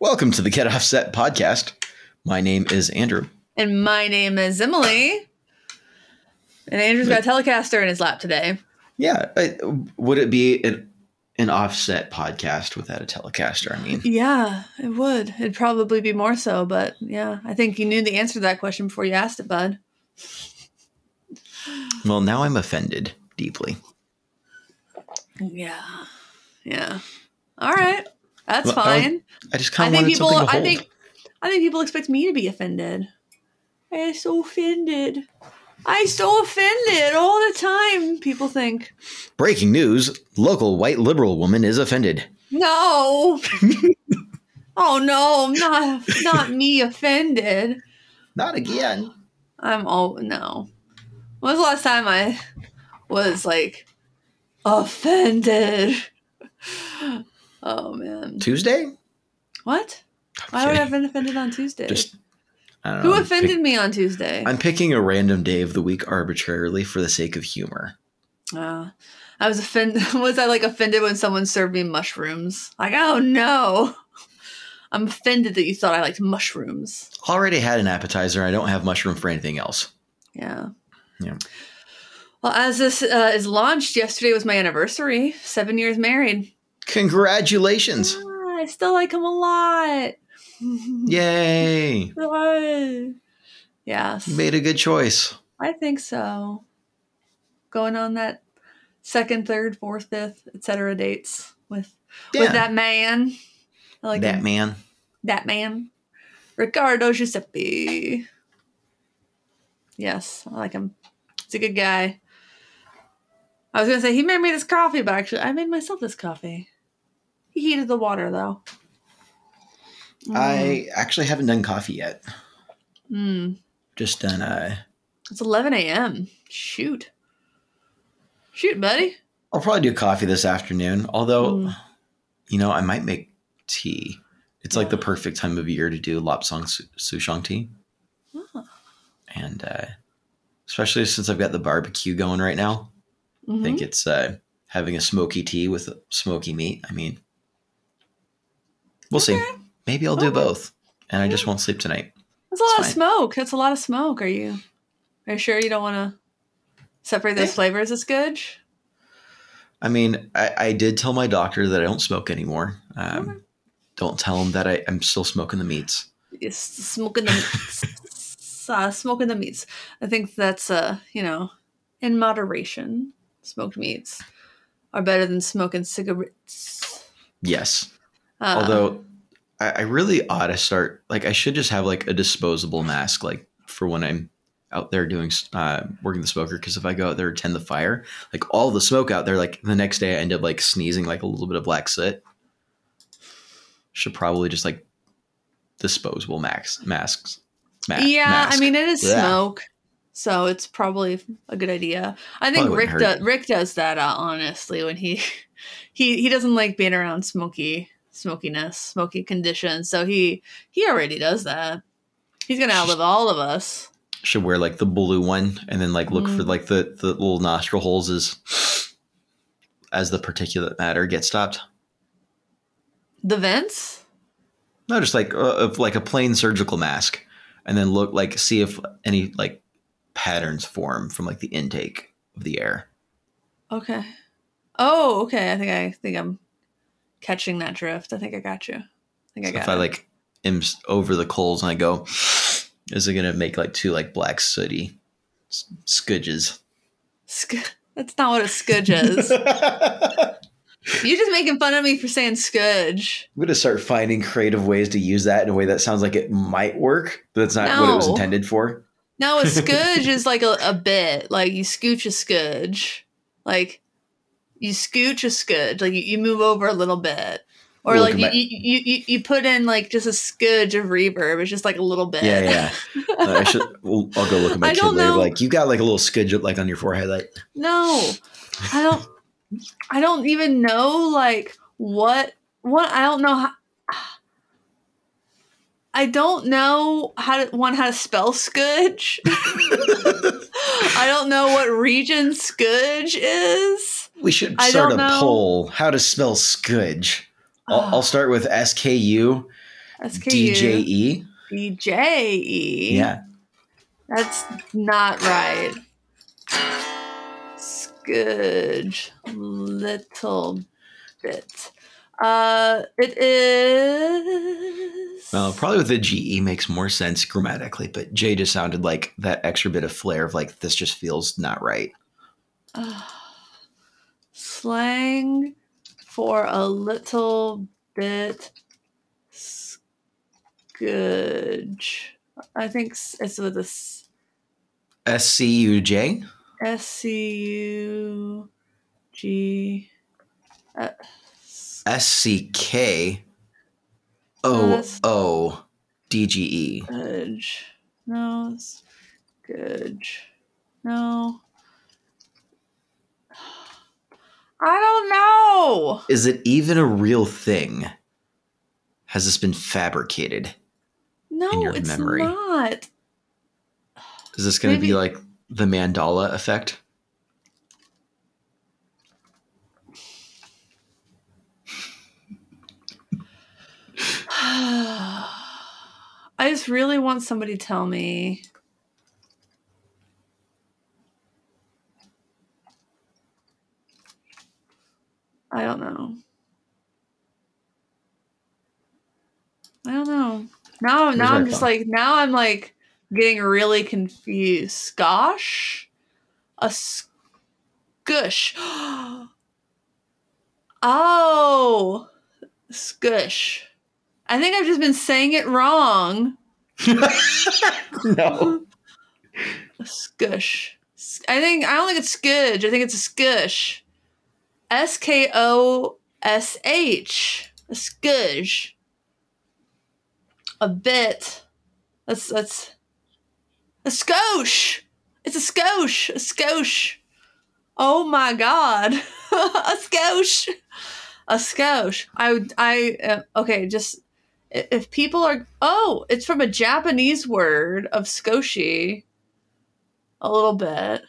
Welcome to the Get Offset podcast. My name is Andrew. And my name is Emily. And Andrew's got a Telecaster in his lap today. Yeah, I, would it be an, an offset podcast without a Telecaster? I mean, Yeah, it would. It'd probably be more so, but yeah, I think you knew the answer to that question before you asked it, bud. well, now I'm offended deeply. Yeah. Yeah. All right. That's Well, fine. I just kind of think people I think I think people expect me to be offended. I'm so offended. I so offended all the time. People think, Breaking news: local white liberal woman is offended. no. oh no, not not me offended. Not again. I'm all no. When was the last time I was like offended? Oh man. Tuesday? What? Why would I have been offended on Tuesday? Just Who know. Offended pick- me on Tuesday? I'm picking a random day of the week arbitrarily for the sake of humor. Uh, I was offended. Was I like offended when someone served me mushrooms? Like, oh no. I'm offended that you thought I liked mushrooms. Already had an appetizer. I don't have mushroom for anything else. Yeah. Yeah. Well, as this uh, is launched, yesterday was my anniversary. Seven years married. Congratulations! Ah, I still like him a lot. Yay! Yes. You made a good choice. I think so. Going on that second, third, fourth, fifth, etc. dates with Yeah, with that man. I like that him. man. that man, Ricardo Giuseppe. Yes, I like him. He's a good guy. I was gonna say he made me this coffee, but actually I made myself this coffee. He heated the water though. I actually haven't done coffee yet. Mm. Just done. Uh, It's 11 a.m. Shoot. Shoot, buddy. I'll probably do coffee this afternoon. Although, Mm. you know, I might make tea. It's like the perfect time of year to do lapsang souchong tea, Oh. and uh, especially since I've got the barbecue going right now. I Mhm. think it's uh, having a smoky tea with smoky meat. I mean, we'll see. Maybe I'll do both, and I just won't sleep tonight. That's a lot It's of fine. smoke. That's a lot of smoke. Are you are you sure you don't want to separate those flavors as good? I mean, I, I did tell my doctor that I don't smoke anymore. Um, Okay. Don't tell him that I, I'm still smoking the meats. It's smoking the meats. uh, smoking the meats. I think that's uh, you know, in moderation. Smoked meats are better than smoking cigarettes. Yes. Uh, Although I, I really ought to start like I should just have like a disposable mask like for when I'm out there doing uh, working the smoker because if I go out there and tend the fire, like all the smoke out there, like the next day I end up like sneezing like a little bit of black soot. Should probably just like disposable max masks. Ma- yeah, mask. I mean it is Yeah. smoke, so it's probably a good idea. I think Rick does. Rick does that uh, honestly when he he he doesn't like being around smoky smokiness, smoky conditions. So he he already does that. He's gonna outlive all of us. should wear like the blue one and then like look for Mm. like the the little nostril holes as as the particulate matter gets stopped. The vents. No, just like uh, like a plain surgical mask, and then look like see if any like patterns form from like the intake of the air. Okay. Oh, okay. I think I think I'm catching that drift. I think I got you. I think I So got if I like am over the coals and I go, is it gonna make like two like black sooty scudges? Sc- That's not what a scudge is. You're just making fun of me for saying scudge. I'm gonna start finding creative ways to use that in a way that sounds like it might work, but that's not what it was intended for. No, a scudge is like a, a bit. Like you scooch a scudge. Like you scooch a scudge. Like you, you move over a little bit. Or like you, you, you, you, put in like just a scudge of reverb. It's just like a little bit. Yeah, yeah. Uh, I should. Well, I'll go look at my I kid later. Like you got like a little scudge like on your forehead. Like No, I don't. I don't even know like what what I don't know how. I I don't know how to one how to spell Scudge. I don't know what region Scudge is. We should start a know. poll. How to spell Scudge? I'll, Ah. I'll start with S K U D J E. D J E. Yeah. That's not right. Scudge. Little bit. Uh, it is. Well, probably with the G E makes more sense grammatically, but J just sounded like that extra bit of flair of like this just feels not right. Slang for a little bit scudge. I think it's with a s- C U J. S C U G. uh, s- C K O. O D G E. Scudge. No, scudge. No. I don't know. Is it even a real thing? Has this been fabricated? No, in your it's memory. not. Is this going to be like the Mandela effect? I just really want somebody to tell me. I don't know. I don't know. Now, now I'm just phone? like now I'm like getting really confused. Skosh, a skush. oh, skush. I think I've just been saying it wrong. no. A skush. I think I don't think it's skudge. I think it's a skush. S K O S H. A skudge. A bit. That's that's a skosh. It's a skosh. A skosh. Oh my god. a skosh. A skosh. I I uh, okay, just if people are oh, it's from a Japanese word of skoshi. A little bit.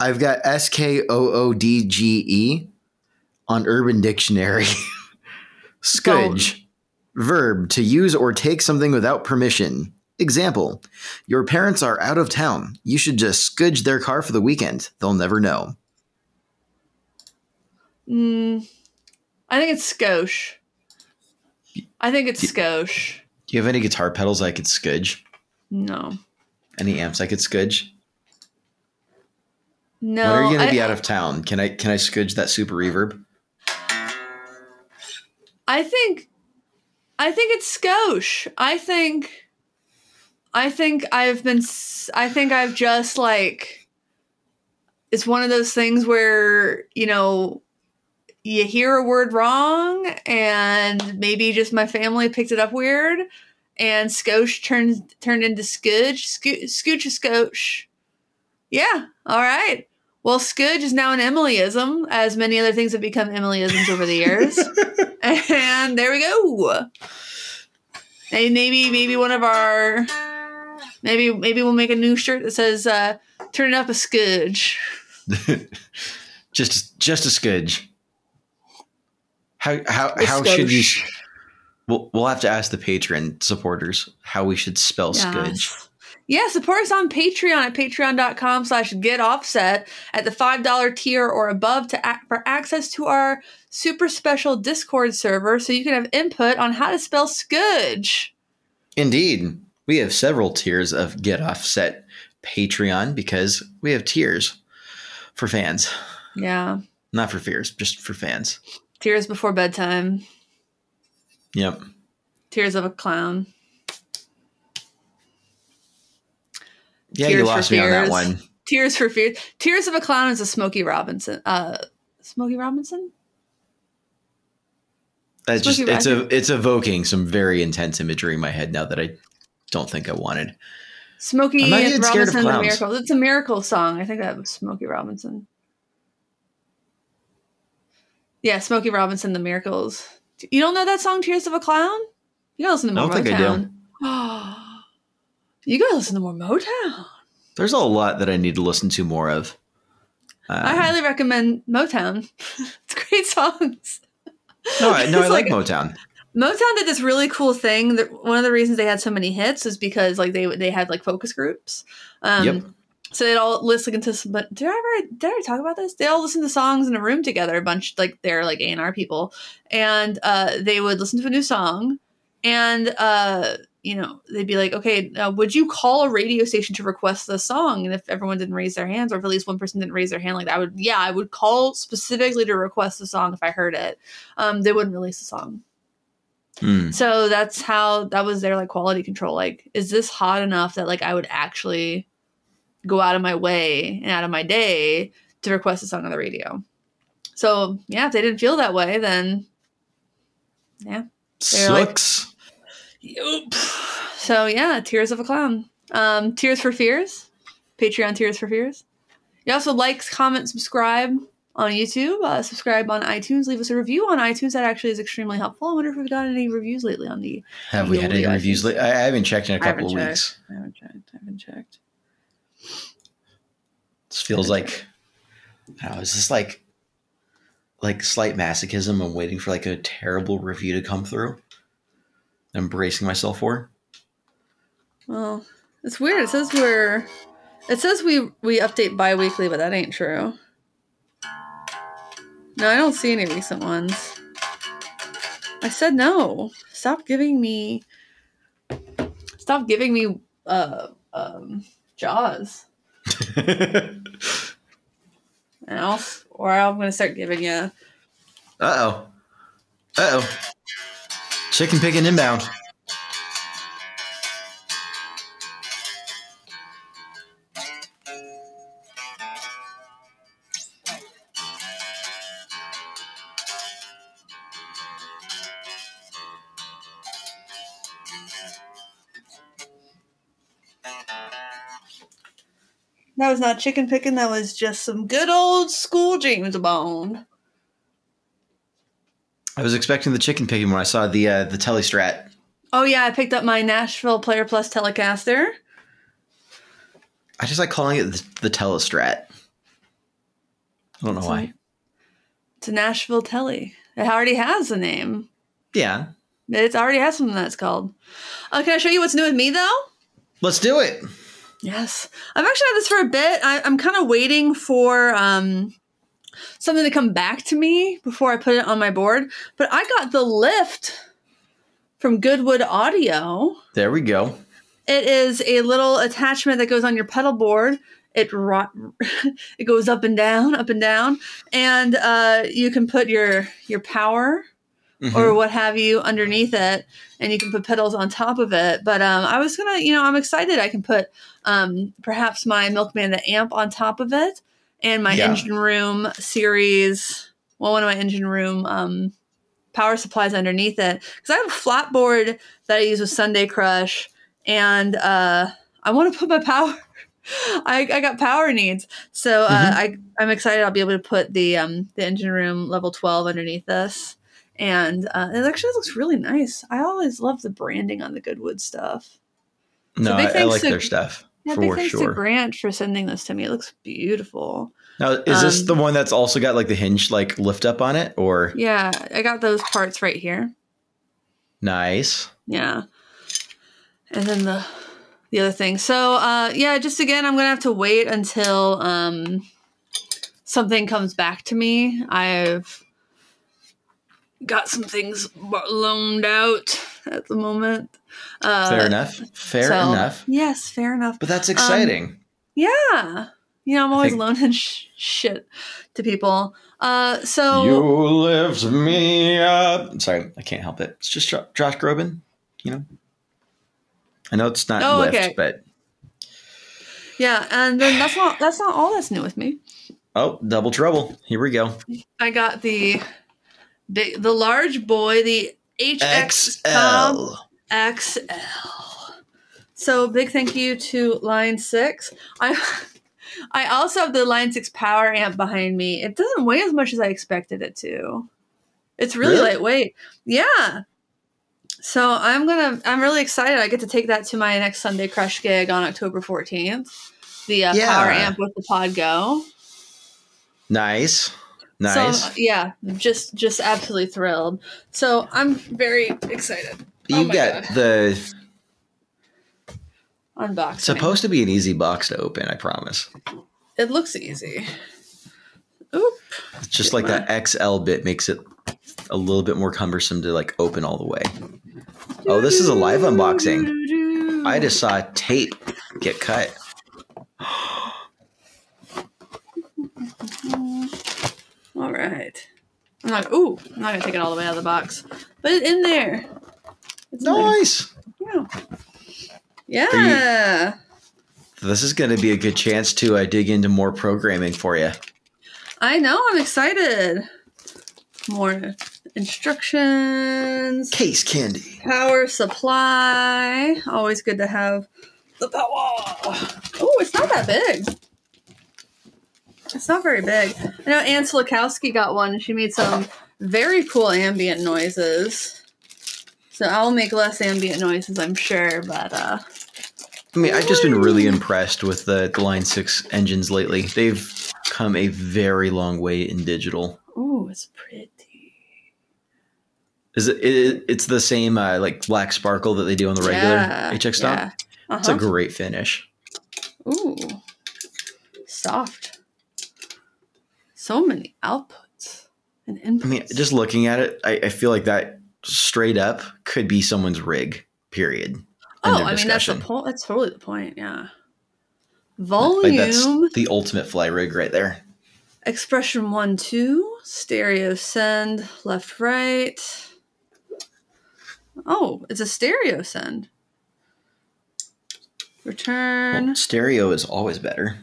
I've got S K O O D G E on Urban Dictionary. Scudge. Verb to use or take something without permission. Example Your parents are out of town. You should just scudge their car for the weekend. They'll never know. Mm, I think it's skosh. I think it's skosh. Do you have any guitar pedals I could scudge? No. Any amps I could scudge? No. when are you going to be out of town? Can I can I scudge that super reverb? I think I think it's skosh. I think I think I've been I think I've just like it's one of those things where, you know, you hear a word wrong and maybe just my family picked it up weird and skosh turned turned into skudge, Sco- scooch a skosh. Yeah, all right. Well, skudge is now an Emilyism, as many other things have become Emilyisms over the years. and there we go. And maybe maybe one of our maybe maybe we'll make a new shirt that says uh turn up a skudge. just just a scudge. How how A how should you? We'll, we'll have to ask the patron supporters how we should spell scudge. Yeah, support us on Patreon at patreon.com slash get offset at the $5 tier or above to for access to our super special Discord server so you can have input on how to spell skudge. Indeed, we have several tiers of Get Offset Patreon because we have tiers for fans, Yeah. not for fears, just for fans. Tears before bedtime. Yep. Tears of a clown. Yeah, Tears you lost me on that one. Tears for Fears. Tears of a Clown is a Smokey Robinson. Uh, Smokey Robinson? That just it's a it's evoking some very intense imagery in my head now that I don't think I wanted. Smokey I'm not even scared of Robinson and the clowns. Miracles. It's a miracle song. I think that was Smokey Robinson. Yeah, Smokey Robinson, The Miracles. You don't know that song, Tears of a Clown? You gotta listen to I don't think I do. You gotta listen to more Motown. There's a lot that I need to listen to more of. Um, I highly recommend Motown. it's great songs. no, I, no, I like, like- Motown. Motown did this really cool thing. That one of the reasons they had so many hits is because like they they had like focus groups. Um, Yep. So they'd all listen to. some- But did I ever did I ever talk about this? They all listen to songs in a room together. A bunch like they're like A and R people, and uh, they would listen to a new song, and uh, you know they'd be like, okay, uh, would you call a radio station to request the song? And if everyone didn't raise their hands, or if at least one person didn't raise their hand, like I would, yeah, I would call specifically to request the song if I heard it. Um, they wouldn't release the song. Hmm. So that's how that was their like quality control. Like, is this hot enough that like I would actually go out of my way and out of my day to request a song on the radio? So yeah, if they didn't feel that way, then yeah. Like- Sucks. Yup. So yeah, Tears of a Clown. Um, Tears for Fears. Patreon Tears for Fears. You also like, comment, subscribe on YouTube. Uh, subscribe on iTunes. Leave us a review on iTunes. That actually is extremely helpful. I wonder if we've got any reviews lately on the Have we had any reviews? Li- I haven't checked in a couple of checked. weeks. I haven't checked. I haven't checked. This feels like, I don't know, is this like, like slight masochism? I'm waiting for like a terrible review to come through. I'm bracing myself for. Well, it's weird. It says we're. It says we we update bi-weekly, but that ain't true. No, I don't see any recent ones. I said no. Stop giving me. Stop giving me uh um jaws. And I'll, or I'm gonna start giving you. Uh oh. Uh oh. Chicken picking inbound. That was not chicken picking. That was just some good old school James Bond. I was expecting the chicken picking when I saw the uh, the Telestrat. Oh yeah, I picked up my Nashville Player Plus Telecaster. I just like calling it the, the Telestrat. I don't know It's why. a- It's a Nashville Telly. It already has a name. Yeah. It already has something that's called. Uh, can I show you what's new with me though? Let's do it. Yes, I've actually had this for a bit. I, I'm kind of waiting for um, something to come back to me before I put it on my board. But I got the lift from Goodwood Audio. There we go. It is a little attachment that goes on your pedal board. It ro- it goes up and down, up and down, and uh, you can put your your power Mhm. or what have you underneath it, and you can put pedals on top of it. But um, I was gonna, you know, I'm excited. I can put um, perhaps my Milkman the amp on top of it, and my Yeah. engine room series. Well, one of my engine room um, power supplies underneath it because I have a flat board that I use with Sunday Crush, and uh, I want to put my power. I, I got power needs, so uh, Mhm. I I'm excited. I'll be able to put the um, the engine room level twelve underneath this, and uh, it actually looks really nice. I always love the branding on the Goodwood stuff. no, big I, I like to- their stuff Yeah, big for thanks to sure. Grant for sending this to me. It looks beautiful. Now, is this Um, the one that's also got like the hinge like lift up on it, or Yeah, I got those parts right here. nice? Yeah. And then the the other thing. So uh yeah, just again I'm gonna have to wait until um something comes back to me. I've got some things loaned out at the moment. Uh Fair enough. Fair so- enough. Yes, fair enough. But that's exciting. Yeah. You know, I'm always think- loaning sh- shit to people. Uh so you lift me up. Sorry, I can't help it. It's just Jo- Josh Groban. You know. I know it's not Oh, lift, okay. but yeah, and then that's not that's not all that's new with me. oh, double trouble. Here we go. I got the big, the large boy, the HX Stomp XL. XL. So big thank you to Line Six. I I also have the Line Six Power Amp behind me. It doesn't weigh as much as I expected it to. It's really, Really? lightweight. Yeah. So I'm gonna. I'm really excited. I get to take that to my next Sunday Crush gig on October 14th. The uh, Yeah. Power Amp with the Pod Go. Nice. Nice. So yeah, just just absolutely thrilled. So I'm very excited. Oh You've my got God. the Unboxing. supposed to be an easy box to open, I promise. It looks easy. Oop. It's just Get like that XL bit makes it a little bit more cumbersome to like open all the way. Oh, this is a live unboxing. I just saw tape get cut. All right. I'm like, ooh, I'm not gonna take it all the way out of the box, but it's in there. It's there. Nice. Yeah. Yeah. This is going to be a good chance to uh, dig into more programming for you. I know. I'm excited. More instructions. Case candy. Power supply. Always good to have the power. Oh, it's not that big. It's not very big. I know Ann Slakowski got one. She made some very cool ambient noises. So I'll make less ambient noises, I'm sure, but uh I mean, I've just been really impressed with the, the Line 6 engines lately. They've come a very long way in digital. ooh, it's pretty. Is it, it it's the same uh, like black sparkle that they do on the regular Yeah, HX Stomp? yeah. It's a Uh-huh. great finish. Ooh. Soft. So many outputs and inputs. I mean, just looking at it, I, I feel like that straight up could be someone's rig. Period. Oh, I mean that's the point. That's totally the point. Yeah. Like Volume, that's the ultimate fly rig right there. expression one, two, stereo send, left, right. Oh, it's a stereo send. Return, Well, stereo is always better.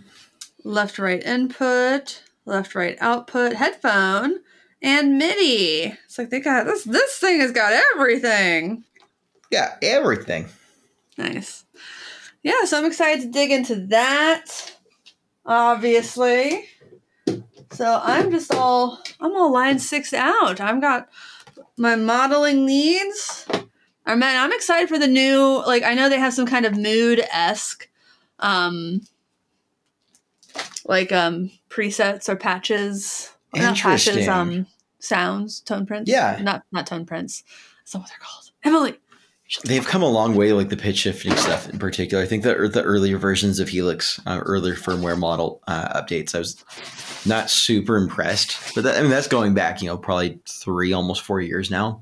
left, right input, left, right output, headphone, and MIDI. It's like they got this. This thing has got everything. Yeah, everything. Nice. Yeah, so I'm excited to dig into that. Obviously. So I'm just all I'm all line six out. I've got my modeling needs. I mean, I'm excited for the new. Like, I know they have some kind of mood esque, um, like um presets or patches. Not. Interesting. Um, sounds, tone prints. Yeah. not not tone prints. That's not what they're called. Emily. They've come a long way, like the pitch shifting stuff in particular. I think the the earlier versions of Helix, uh, earlier firmware model uh, updates, I was not super impressed. But that, I mean, that's going back, you know, probably three, almost four years now,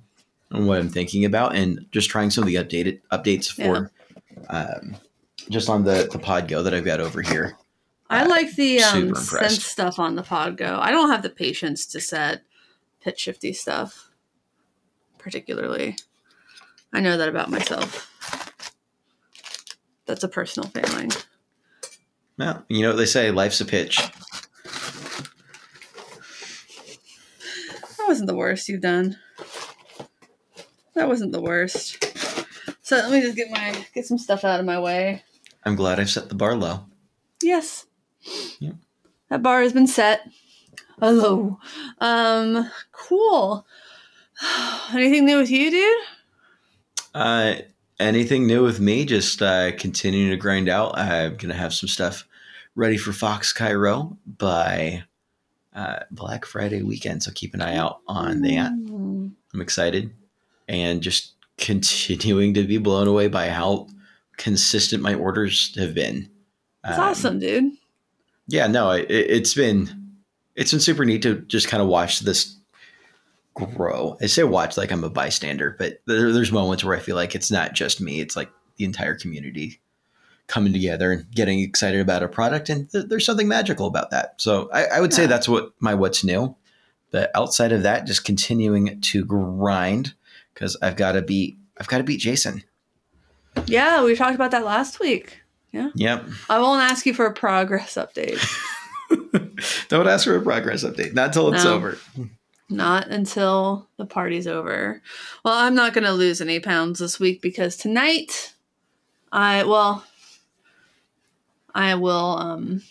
on what I'm thinking about, and just trying some of the updated updates for, um, just on the the Pod Go that I've got over here. I like the um, sense stuff on the pod go. I don't have the patience to set pitch shifty stuff, particularly. I know that about myself. That's a personal failing. Well, you know what they say, life's a pitch. That wasn't the worst you've done. That wasn't the worst. So let me just get my get some stuff out of my way. I'm glad I've set the bar low. Yes. That bar has been set. Hello. Um, cool. Anything new with you, dude? Uh, anything new with me? Just uh, continuing to grind out. I'm gonna have some stuff ready for Fox Cairo by uh, Black Friday weekend. So keep an eye out on that. Mm. I'm excited, and just continuing to be blown away by how consistent my orders have been. That's Um, awesome, dude. Yeah no it, it's been it's been super neat to just kind of watch this grow. I say watch like i'm a bystander but there, there's moments where i feel like it's not just me it's like the entire community coming together and getting excited about a product and th- there's something magical about that. So i, I would say that's what my what's new. But outside of that just continuing to grind because i've got to beat i've got to beat jason. Yeah, we talked about that last week. Yep I won't ask you for a progress update. don't ask for a progress update not until it's No. over Not until the party's over. Well, I'm not going to lose any pounds this week because tonight I well I will um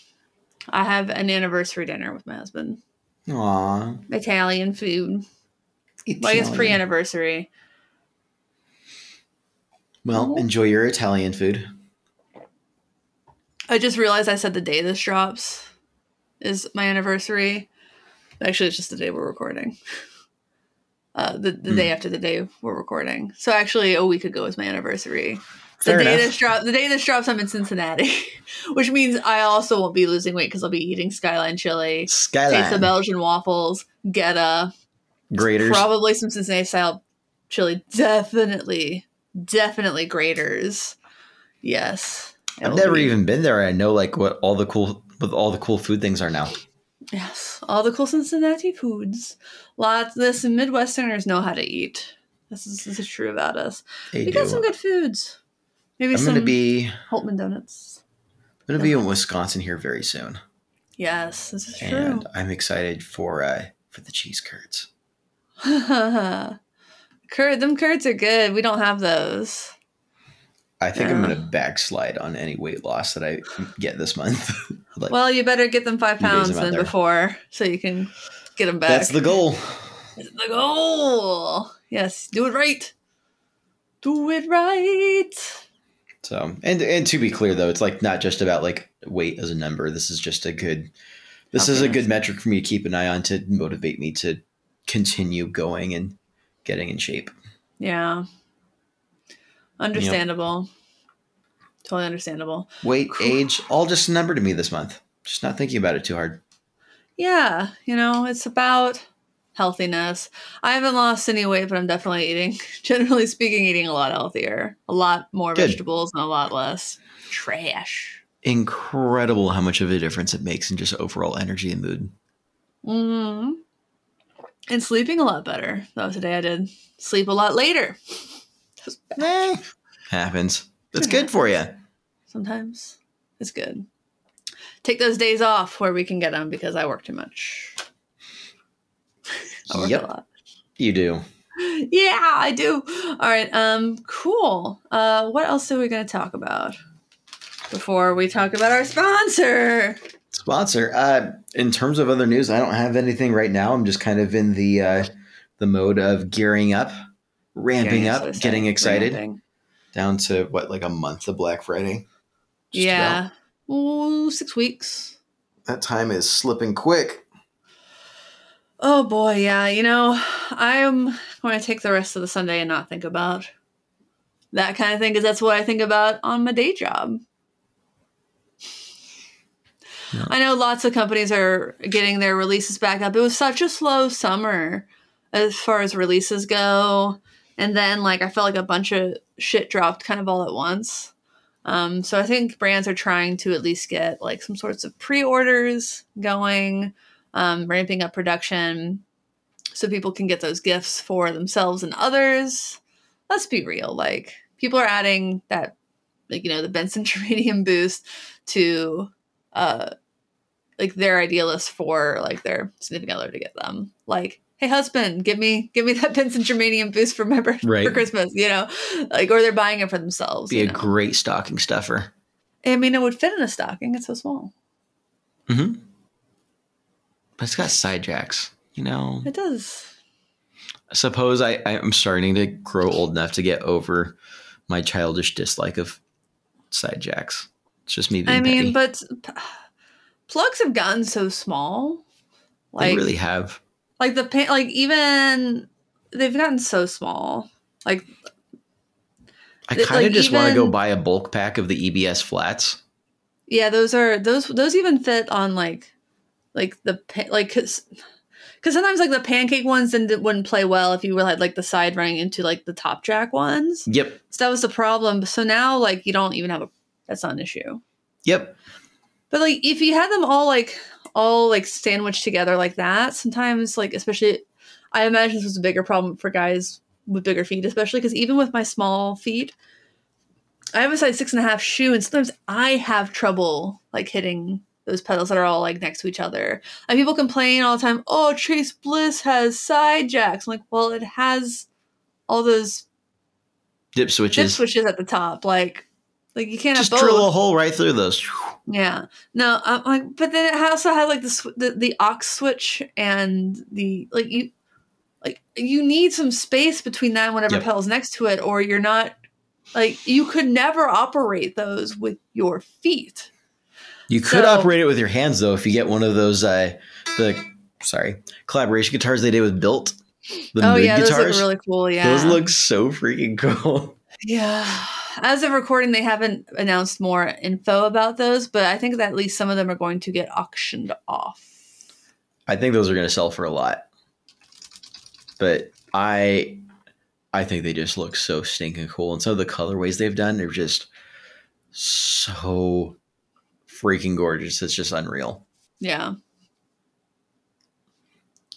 I have an anniversary dinner with my husband. Aww. Italian food. Well, I guess pre-anniversary. Well, Mhm. enjoy your Italian food. I just realized I said the day this drops is my anniversary. Actually, it's just the day we're recording. Uh, the the Hmm. day after the day we're recording. So actually, a week ago was my anniversary. The day enough. this drops, the day this drops, I'm in Cincinnati, which means I also won't be losing weight because I'll be eating Skyline chili, taste of Belgian waffles, Goetta, Graeter's. probably some Cincinnati style chili. Definitely, definitely Graeter's. Yes, I've never be- even been there. I know like what all the cool what all the cool food things are now. Yes, all the cool Cincinnati foods. Lots. This Midwesterners know how to eat. This is this is true about us. They we do. got some good foods. Maybe I'm some gonna be Holtman donuts. I'm gonna be in Wisconsin here very soon. Yes, this is true. And I'm excited for uh for the cheese curds. Curd, them curds are good. We don't have those. I think I'm gonna backslide on any weight loss that I get this month. like Well, you better get them five pounds than before, so you can get them back. that's the goal. That's the goal. Yes, do it right. Do it right. So and and to be clear though, it's like not just about like weight as a number. This is just a good this is a good metric for me to keep an eye on to motivate me to continue going and getting in shape. Yeah. Understandable. Totally understandable. Weight, age, all just a number to me this month. Just not thinking about it too hard. Yeah, you know, it's about healthiness. I haven't lost any weight, but I'm definitely eating, generally speaking, eating a lot healthier. A lot more Good. vegetables and a lot less trash. Incredible how much of a difference it makes in just overall energy and mood. hmm And sleeping a lot better. Though today I did sleep a lot later. Eh, happens. That's good for you. Sometimes it's good. Take those days off where we can get them because I work too much. I work Yep. a lot. You do. Yeah, I do. All right. Um. Cool. Uh. What else are we going to talk about before we talk about our sponsor? Sponsor. Uh, in terms of other news, I don't have anything right now. I'm just kind of in the uh, the mode of gearing up, ramping Getting up, getting excited. Ramping. Down to what, like a month of Black Friday. Just Yeah. about. Ooh, six weeks. That time is slipping quick. Oh boy, yeah. You know, I'm going to take the rest of the Sunday and not think about that kind of thing because that's what I think about on my day job. Yeah. I know lots of companies are getting their releases back up. It was such a slow summer as far as releases go. And then, like, I felt like a bunch of shit dropped kind of all at once. Um, so I think brands are trying to at least get like some sorts of pre-orders going, um, ramping up production, so people can get those gifts for themselves and others. Let's be real, like people are adding that, like you know, the Benson Germanium boost to, uh, like their ideal list for like their significant other to get them. Like, hey husband, give me give me that Benson Germanium boost for my birthday Right. for Christmas, you know, like or they're buying it for themselves. Be a know? great stocking stuffer. I mean, it would fit in a stocking. It's so small. hmm But it's got side jacks. You know, It does. I suppose I, I'm starting to grow old enough to get over my childish dislike of side jacks. It's just me being I mean, petty. but p- plugs have gotten so small. they Like, really have. Like the pan, like even they've gotten so small. Like, I kind of like, just want to go buy a bulk pack of the EBS flats. yeah, those are those those even fit on like, like the like because because sometimes like the pancake ones didn't wouldn't play well if you were had like the side running into like the top jack ones. Yep. So that was the problem. So now like you don't even have a that's not an issue. Yep. But like if you had them all like all like sandwiched together like that, sometimes like especially I imagine this was a bigger problem for guys with bigger feet, especially because even with my small feet, I have a size six and a half shoe, and sometimes I have trouble like hitting those pedals that are all like next to each other. And people complain all the time, oh Chase Bliss has side jacks. I'm like, well, it has all those Dip switches, dip switches. at the top. Like like you can't Just drill a hole right through those. Yeah. No, I'm like, but then it also has like the, sw- the the aux switch and the like you like you need some space between that and whatever Yep. pedal's next to it, or you're not Like you could never operate those with your feet. You could So- operate it with your hands though if you get one of those uh the sorry collaboration guitars they did with Built. The oh yeah, those guitars. look really cool. Yeah, Those look so freaking cool. Yeah. As of recording, they haven't announced more info about those, but I think that at least some of them are going to get auctioned off. I think those are going to sell for a lot. But I I think they just look so stinking cool and some of the colorways they've done they're just so freaking gorgeous. It's just unreal. Yeah.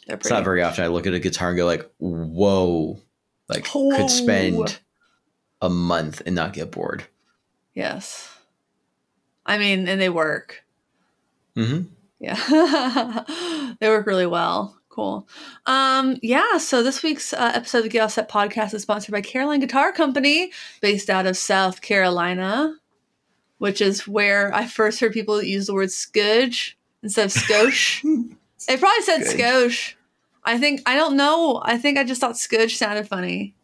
It's not very often I look at a guitar and go like, "Whoa." Like Whoa. could spend a month and not get bored. yes. I mean, and they work. Mhm. Yeah. they work really well. Cool. Um, yeah, so this week's uh, episode of the Get Set podcast is sponsored by Caroline Guitar Company, based out of South Carolina, which is where I first heard people use the word scudge instead of skosh. they probably said Scudge. skosh. I think, I don't know. I think I just thought scudge sounded funny.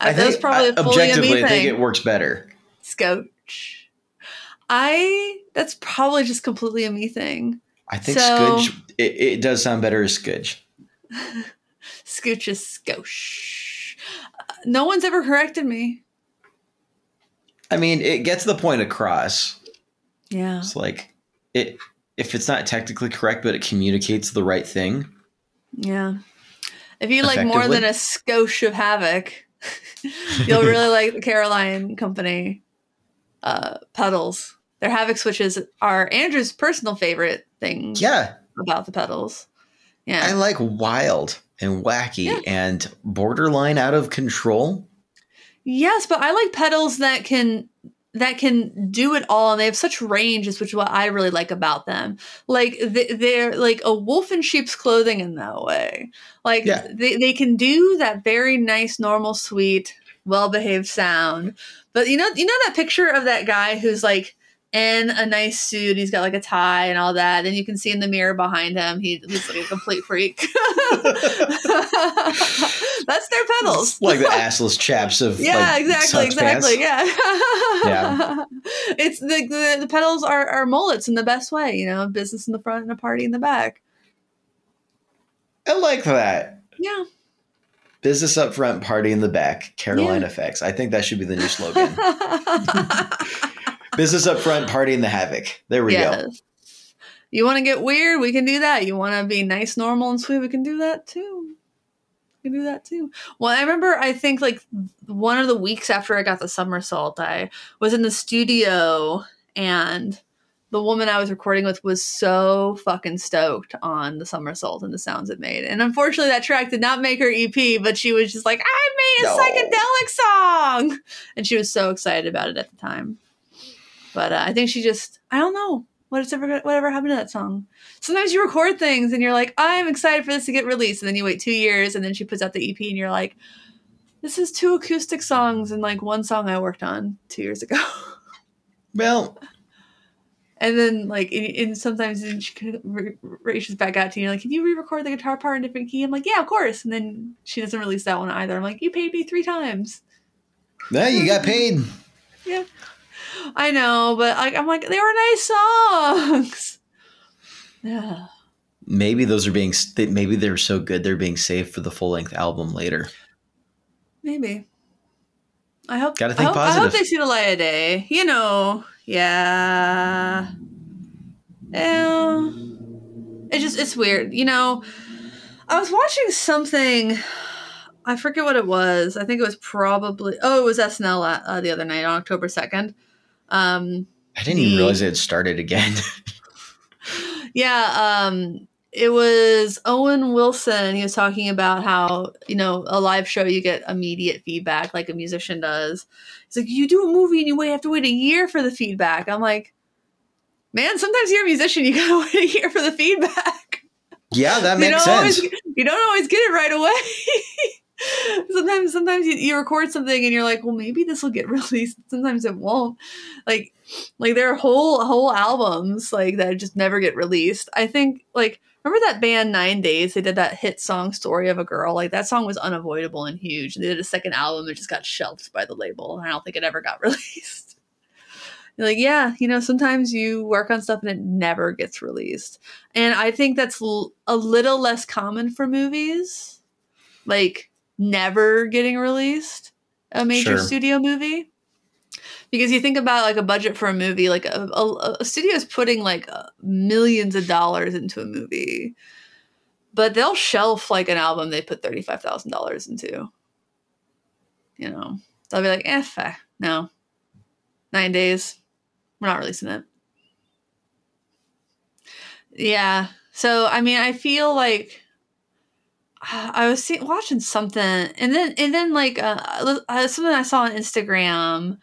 I think probably I- a objectively me I thing. think it works better. Scotch. I, that's probably just completely a me thing. I think So- it, it does sound better as Scudge. Scooch is skosh. Uh, No one's ever corrected me. I mean, it gets the point across. Yeah. It's like it if it's not technically correct, but it communicates the right thing. Yeah. If you like more than a skosh of havoc, you'll really like the Caroline Company uh, pedals. Their havoc switches are Andrew's personal favorite thing Yeah, about the pedals. Yeah. I like wild and wacky Yeah. and borderline out of control. yes, but I like pedals that can that can do it all and they have such ranges which is what i really like about them. Like they're like a wolf in sheep's clothing in that way. Like Yeah. they, they can do that very nice normal sweet well-behaved sound. But you know you know that picture of that guy who's like in a nice suit he's got like a tie and all that and you can see in the mirror behind him he, he's like a complete freak that's their pedals like the assless chaps of yeah, like, exactly, Sucks Pants. exactly. Yeah. Yeah. It's the, the the pedals are, are mullets in the best way, you know, business in the front and a party in the back. I like that. Yeah. Business up front, party in the back. Carolina effects. I think that should be the new slogan. Business up front, party in the havoc. There we go. yes. You want to get weird? We can do that. You want to be nice, normal, and sweet? We can do that too. We can do that too. Well, I remember. I think like one of the weeks after I got the somersault, I was in the studio and the woman I was recording with was so fucking stoked on the somersault and the sounds it made. And unfortunately, that track did not make her EP, but she was just like, I made a No. psychedelic song. And she was so excited about it at the time. But uh, I think she just, I don't know what's ever, whatever happened to that song. Sometimes you record things and you're like, I'm excited for this to get released. And then you wait two years and then she puts out the EP and you're like, this is two acoustic songs and like one song I worked on two years ago. Well, And then, like, and, and sometimes she kind of re- reaches back out to you, like, can you re-record the guitar part in a different key? I'm like, yeah, of course. And then she doesn't release that one either. I'm like, you paid me three times. no, you got paid. Yeah, I know, but like, I'm like, they were nice songs. Yeah, Maybe those are being. Maybe they're so good they're being saved for the full length album later. maybe. I hope. Gotta I think hope, I hope they see the light of day. You know, yeah. Yeah. It just it's weird. You know, I was watching something I forget what it was. I think it was probably oh, it was SNL uh, the other night on October 2nd. Um I didn't even realize it had started again. yeah, um it was Owen Wilson. He was talking about how, you know, a live show you get immediate feedback like a musician does. He's like, you do a movie and you wait have to wait a year for the feedback. I'm like, man, sometimes you're a musician, you gotta wait a year for the feedback. yeah, that makes sense. always you don't always get it right away. sometimes sometimes you, you record something and you're like, well, maybe this will get released. Sometimes it won't. Like like there are whole whole albums like that just never get released. I think like Remember that band Nine Days? They did that hit song "Story of a Girl." Like that song was unavoidable and huge. They did a second album, it just got shelved by the label, and I don't think it ever got released. You're like, yeah, you know, sometimes you work on stuff and it never gets released, and I think that's l- a little less common for movies, like never getting released, a major Sure. studio movie? Because you think about like a budget for a movie like a, a, a studio is putting like uh, millions of dollars into a movie. But they'll shelf like an album they put $35000 into. You know? They'll be like eh fuck, no. Nine days. We're not releasing it. Yeah. So i mean i feel like I was see- watching something, and then and then like uh, uh, something I saw on Instagram.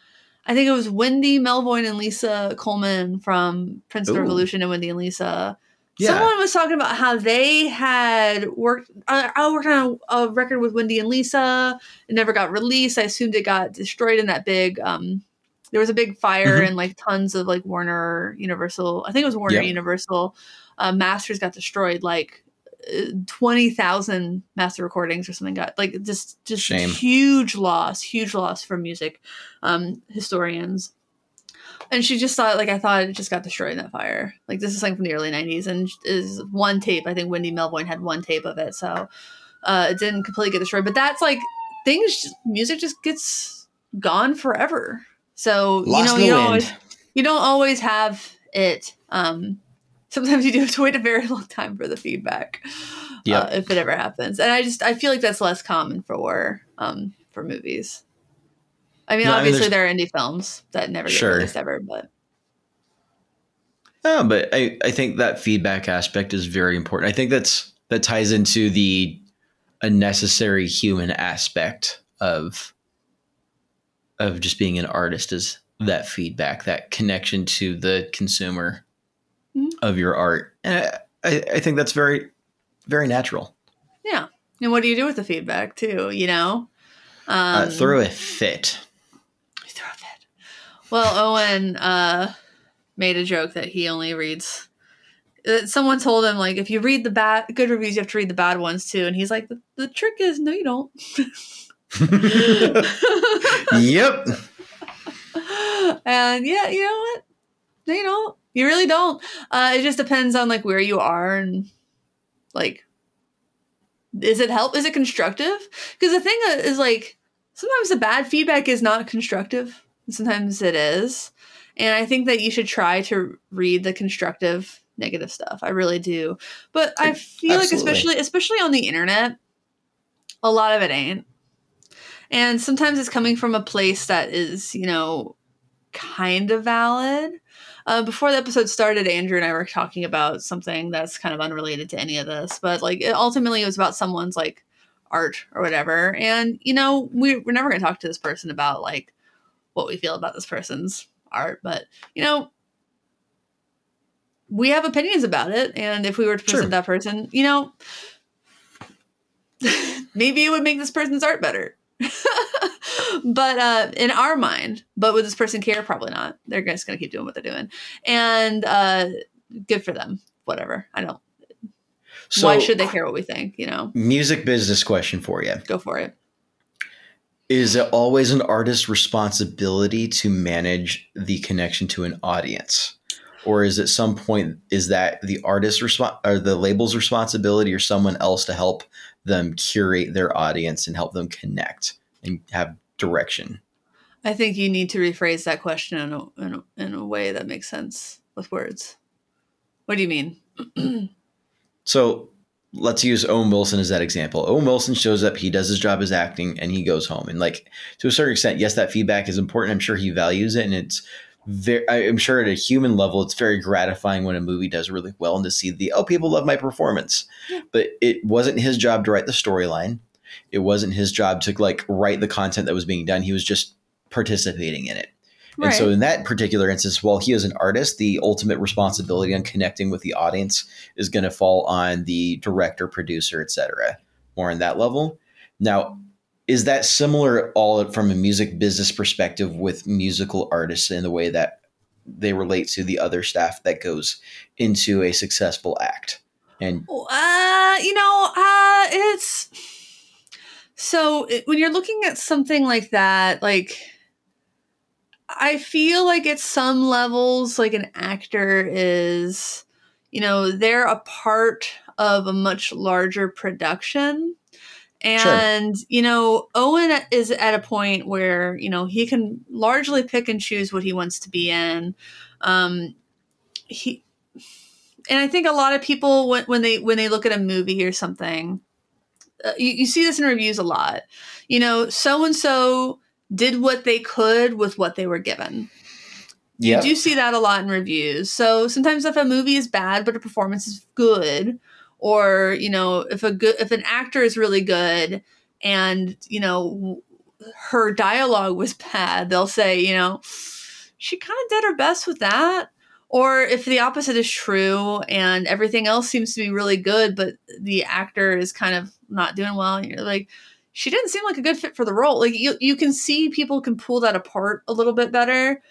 I think it was Wendy Melvoin and Lisa Coleman from Prince of Ooh. Revolution and Wendy and Lisa. Yeah. Someone was talking about how they had worked. I, I worked on a, a record with Wendy and Lisa. It never got released. I assumed it got destroyed in that big. Um, there was a big fire Mhm. and like tons of like Warner Universal. I think it was Warner Yep. Universal. Uh, masters got destroyed. Like uh, twenty thousand master recordings or something got like just just Shame. huge loss, huge loss for music um, historians. And she just thought like I thought it just got destroyed in that fire. Like this is something from the early '90s, and is one tape. I think Wendy Melvoin had one tape of it, so uh, it didn't completely get destroyed. But that's like things. Just, music just gets gone forever. So Lost you know you don't always you don't always have it. Um, sometimes you do have to wait a very long time for the feedback Yep. uh, if it ever happens and i just i feel like that's less common for um for movies i mean No, I mean, obviously there are indie films that never get Sure. released ever but Yeah, but I, I think that feedback aspect is very important. I think that's that ties into the a necessary human aspect of of just being an artist is that feedback, that connection to the consumer Mhm. of your art. And I, I, think that's very very natural. yeah and what do you do with the feedback too you know um uh, throw a fit. throw a fit. well owen uh made a joke that he only reads uh, someone told him like if you read the bad good reviews you have to read the bad ones too and he's like the, the trick is no you don't yep. and yeah, you know what? No, you don't. You really don't. Uh, it just depends on like where you are and like, is it help? Is it constructive? Because the thing is like sometimes the bad feedback is not constructive. Sometimes it is, and I think that you should try to read the constructive negative stuff. I really do, but I feel like especially especially on the internet, a lot of it ain't. And sometimes it's coming from a place that is, you know, kind of valid. Uh, before the episode started, Andrew and I were talking about something that's kind of unrelated to any of this, but like it, ultimately it was about someone's like art or whatever. And you know, we, we're never going to talk to this person about like what we feel about this person's art, but you know, we have opinions about it. And if we were to present Sure. that person, you know, maybe it would make this person's art better. but uh, in our mind, but would this person care? Probably not. They're just going to keep doing what they're doing, and uh, good for them. Whatever. I don't. So why should they care what we think? You know, Music business question for you. go for it. Is it always an artist's responsibility to manage the connection to an audience? Or is at some point is that the artist's response or the label's responsibility or someone else to help them curate their audience and help them connect and have direction? I think you need to rephrase that question in a, in a, in a way that makes sense with words. What do you mean? So let's use Owen Wilson as that example. Owen Wilson shows up, he does his job as acting, and he goes home. And like to a certain extent, yes, that feedback is important. I'm sure he values it, and it's very. I'm sure at a human level, it's very gratifying when a movie does really well and to see the oh, people love my performance. Yeah. But it wasn't his job to write the storyline. It wasn't his job to like write the content that was being done. He was just participating in it. And so, in that particular instance, while he is an artist, the ultimate responsibility on connecting with the audience is going to fall on the director, producer, etc. More on that level. Now, is that similar all from a music business perspective with musical artists in the way that they relate to the other staff that goes into a successful act? And Uh, you know, uh, it's so it, when you're looking at something like that, like I feel like at some levels, like an actor is, you know, they're a part of a much larger production. And, you know, Owen is at a point where, you know, he can largely pick and choose what he wants to be in. Um, he, and I think a lot of people when, when they when they look at a movie or something, uh, you, you see this in reviews a lot. You know, so and so did what they could with what they were given. yeah, You do see that a lot in reviews. So sometimes if a movie is bad but a performance is good, or you know, if a good if an actor is really good and you know her dialogue was bad, they'll say, you know, she kind of did her best with that. Or if the opposite is true and everything else seems to be really good, but the actor is kind of not doing well, you're like, she didn't seem like a good fit for the role. Like you, you can see people can pull that apart a little bit better.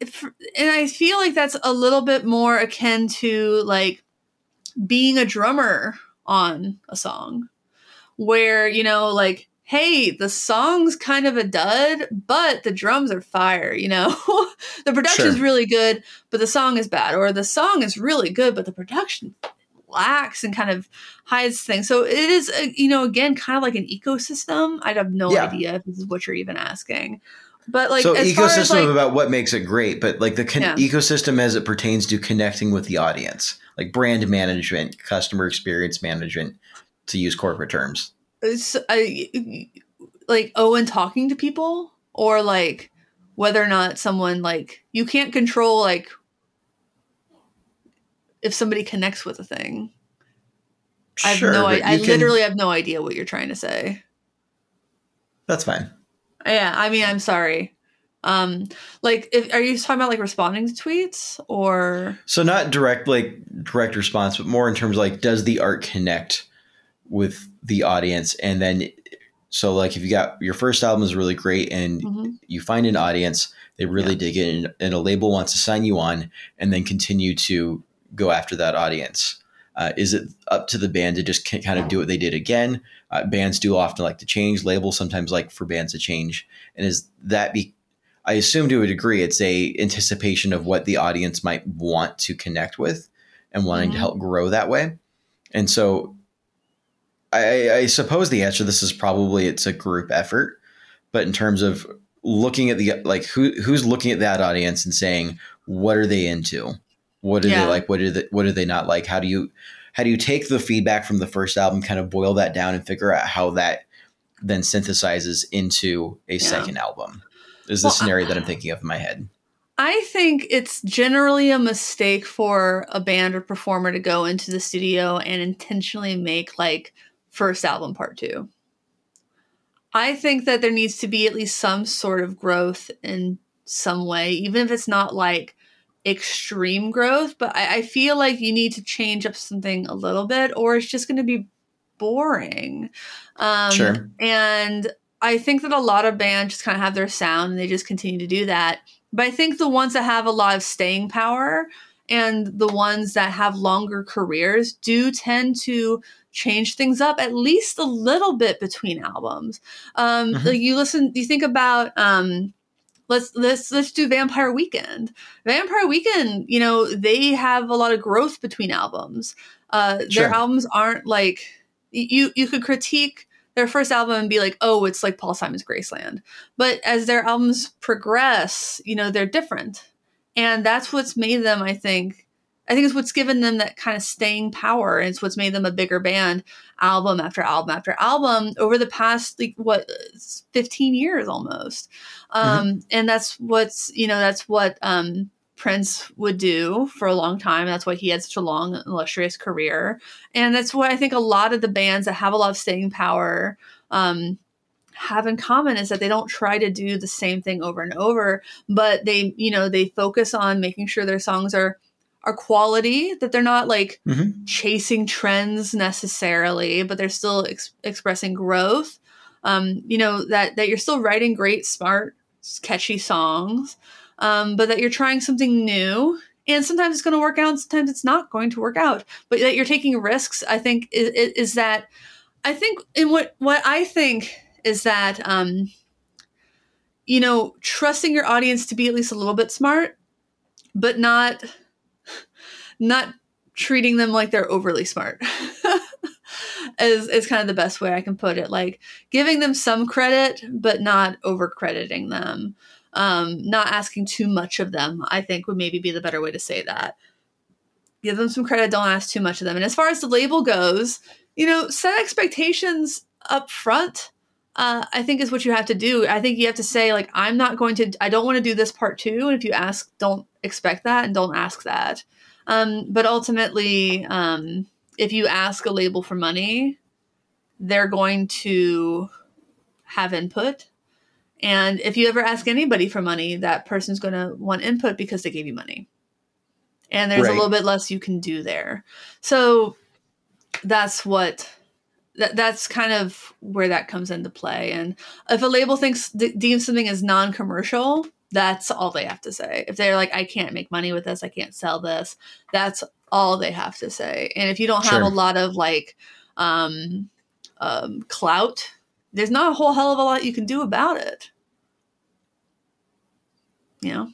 If, and I feel like that's a little bit more akin to like being a drummer on a song, where you know, like, hey, the song's kind of a dud, but the drums are fire. You know, the production's Sure. really good, but the song is bad, or the song is really good, but the production lacks and kind of hides things. So it is, uh, you know, again, kind of like an ecosystem. I'd have no Yeah. idea if this is what you're even asking, but like so ecosystem like, about what makes it great, but like the con- Yeah. ecosystem as it pertains to connecting with the audience, like brand management, customer experience management, to use corporate terms. it's, I, like Owen talking to people, or like whether or not someone like you can't control like if somebody connects with a thing. I have no. I, I can- literally have no idea what you're trying to say. That's fine. Yeah, I mean, I'm sorry. Um, like, if, are you talking about like responding to tweets or? So not direct like direct response, but more in terms of like does the art connect with the audience, and then so like if you got your first album is really great and Mhm. you find an audience they really Yeah. dig it and, and a label wants to sign you on and then continue to go after that audience uh, is it up to the band to just kind of do what they did again uh, bands do often like to change. Labels sometimes like for bands to change. And is that be i assume to a degree it's a anticipation of what the audience might want to connect with and wanting to Mhm. help grow that way. And so I, I suppose the answer to this is probably it's a group effort. But in terms of looking at the like who who's looking at that audience and saying what are they into? What do Yeah. they like? What do they what do they not like? How do you how do you take the feedback from the first album kind of boil that down and figure out how that then synthesizes into a second album? Is the Well, I- scenario that i'm thinking of in my head. I think it's generally a mistake for a band or performer to go into the studio and intentionally make like first album part two. I think that there needs to be at least some sort of growth in some way, even if it's not like extreme growth. But I, I feel like you need to change up something a little bit, or it's just going to be boring. Um, Sure. And I think that a lot of bands just kind of have their sound and they just continue to do that. But I think the ones that have a lot of staying power and the ones that have longer careers do tend to change things up at least a little bit between albums. Um, Mhm. Like you listen, you think about. Um, Let's let's let's do Vampire Weekend. Vampire Weekend, you know, they have a lot of growth between albums. Uh, Sure. Their albums aren't like you. You could critique their first album and be like, "Oh, it's like Paul Simon's Graceland," but as their albums progress, you know, they're different, and that's what's made them. I think. I think it's what's given them that kind of staying power, and it's what's made them a bigger band, album after album after album over the past like what, fifteen years almost. Um, And that's what's you know that's what um, Prince would do for a long time. That's why he had such a long, illustrious career, and that's what I think a lot of the bands that have a lot of staying power. Um, have in common is that they don't try to do the same thing over and over but they you know they focus on making sure their songs are are quality that they're not like Mhm. chasing trends necessarily but they're still ex- expressing growth um you know that that you're still writing great smart catchy songs um but that you're trying something new and sometimes it's going to work out, and sometimes it's not going to work out. But that you're taking risks, I think, is, is that I think in what what I think is that um, you know trusting your audience to be at least a little bit smart, but not not treating them like they're overly smart. is is kind of the best way I can put it. Like giving them some credit, but not over crediting them. Um, not asking too much of them, I think would maybe be the better way to say that. Give them some credit, don't ask too much of them. And as far as the label goes, you know, set expectations up front. Uh, I think is what you have to do. I think you have to say like, I'm not going to. I don't want to do this part two. And if you ask, don't expect that and don't ask that. Um, but ultimately, um, if you ask a label for money, they're going to have input. And if you ever ask anybody for money, that person's going to want input because they gave you money. And there's right. a little bit less you can do there. So that's what that, that's kind of where that comes into play. And if a label thinks deems something as non-commercial, that's all they have to say. If they're like, I can't make money with this, I can't sell this, that's all they have to say. And if you don't have sure. a lot of like um, um, clout, there's not a whole hell of a lot you can do about it. You know,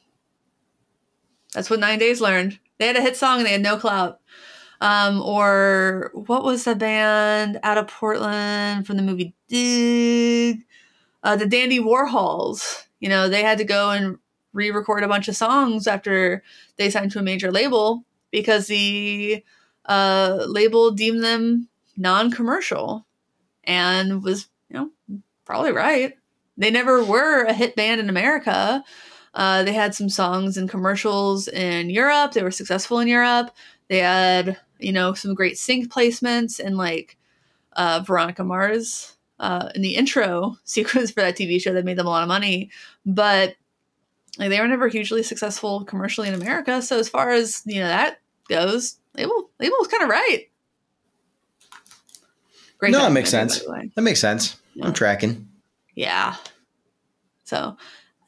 that's what Nine Days learned. They had a hit song and they had no clout. Um, or what was the band out of Portland from the movie Dig? Uh, the Dandy Warhols. You know, they had to go and re-record a bunch of songs after they signed to a major label because the uh, label deemed them non-commercial and was you know probably right. They never were a hit band in america. Uh, they had some songs and commercials in europe. They were successful in europe. They had you know some great sync placements and like uh, veronica mars uh, in the intro sequence for that tv show that made them a lot of money but like, they were never hugely successful commercially in america so as far as you know that goes label label was kind of right Great no, that makes sense. That makes sense. Yeah. I'm tracking. Yeah. So,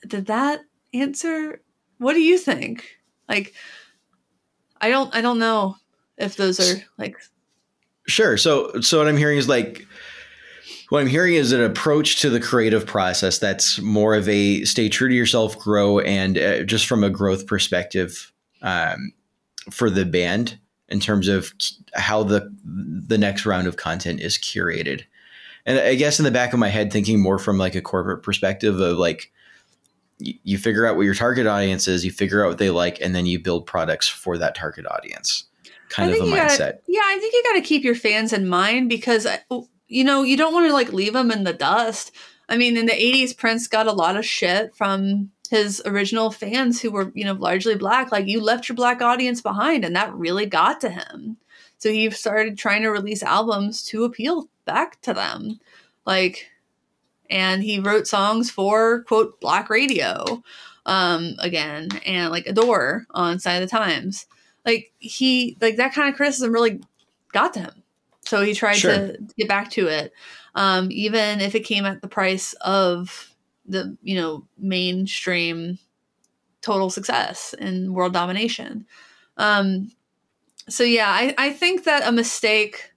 did that answer? What do you think? Like, I don't. I don't know if those are like. Sure. So, so what I'm hearing is like. What I'm hearing is an approach to the creative process that's more of a stay true to yourself, grow, and uh, just from a growth perspective um, for the band in terms of how the the next round of content is curated. And I guess in the back of my head, thinking more from like a corporate perspective of like you, figure out what your target audience is, you figure out what they like, and then you build products for that target audience. Kind of a mindset. Gotta, yeah, I think you got to keep your fans in mind because uh, you know you don't want to like leave them in the dust. I mean, in the '80s, Prince got a lot of shit from his original fans who were, you know, largely black, like you left your black audience behind and that really got to him. So he started trying to release albums to appeal back to them. Like and he wrote songs for quote black radio um again and like Adore on Sign o' the Times. Like he like that kind of criticism really got to him. So he tried sure. to get back to it. Um, even if it came at the price of the you know mainstream total success and world domination. Um, so yeah, I, I think that a mistake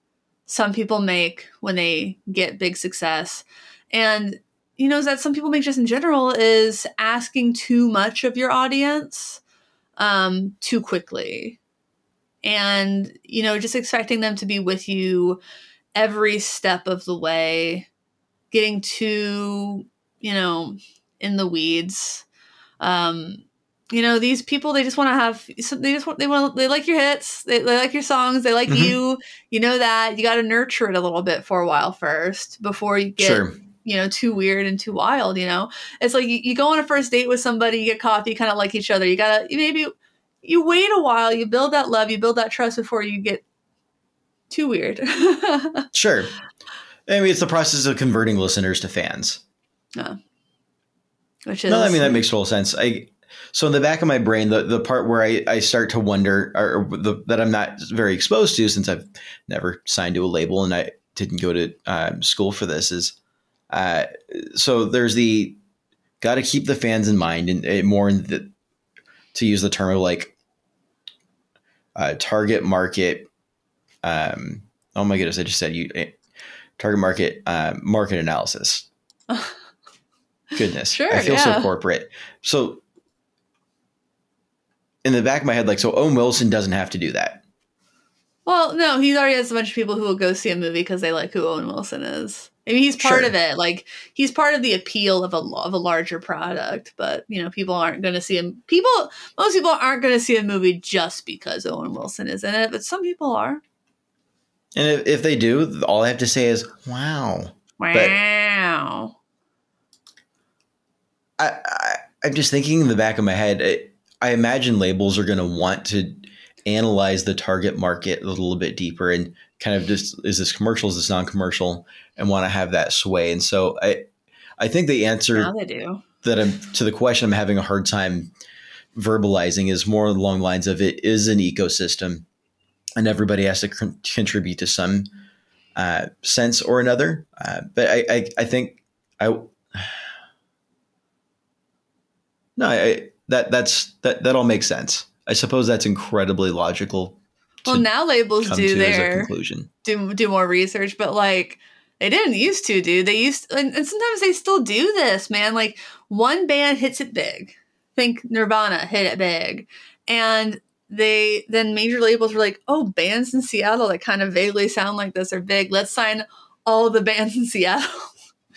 some people make when they get big success, and you know, that some people make just in general is asking too much of your audience um, too quickly, and you know, just expecting them to be with you every step of the way, getting too you know, in the weeds. Um, you know, these people they just want to have they just want they want they like your hits, they, they like your songs, they like mm-hmm. you. You know that you got to nurture it a little bit for a while first before you get. Sure you know too weird and too wild you know it's like you, you go on a first date with somebody you get coffee kind of like each other you gotta maybe you wait a while you build that love you build that trust before you get too weird sure i mean it's the process of converting listeners to fans yeah. Which is no, I mean that makes total sense. I so in the back of my brain, the the part where I, I start to wonder, or the, that I'm not very exposed to, since I've never signed to a label and I didn't go to um, school for this, is uh, so there's the got to keep the fans in mind and, and more in the to use the term of like uh, target market. Um, oh my goodness, I just said you eh, target market uh, market analysis. Goodness, Sure, I feel yeah. so corporate. So in the back of my head, like, so Owen Wilson doesn't have to do that. Well, no, he already has a bunch of people who will go see a movie because they like who Owen Wilson is. I mean, he's part Sure. of it. Like he's part of the appeal of a of a larger product. But you know, people aren't going to see him. People, most people aren't going to see a movie just because Owen Wilson is in it. But some people are. And if, if they do, all I have to say is, wow. Wow. I, I I'm just thinking in the back of my head. I, I imagine labels are going to want to analyze the target market a little bit deeper and kind of just is this commercial, is this non-commercial, and want to have that sway. And so I I think the answer now they do. that I'm to the question I'm having a hard time verbalizing is more along the lines of it is an ecosystem, and everybody has to con- contribute to some uh, sense or another. Uh, but I, I, I think I no, I, that that's that that all makes sense. I suppose that's incredibly logical. Well, now labels do their conclusion. do do more research, but like they didn't used to, do They used and, and sometimes they still do this, man. Like one band hits it big. Think Nirvana hit it big. And they then major labels were like, oh, bands in Seattle that kind of vaguely sound like this are big. Let's sign all the bands in Seattle.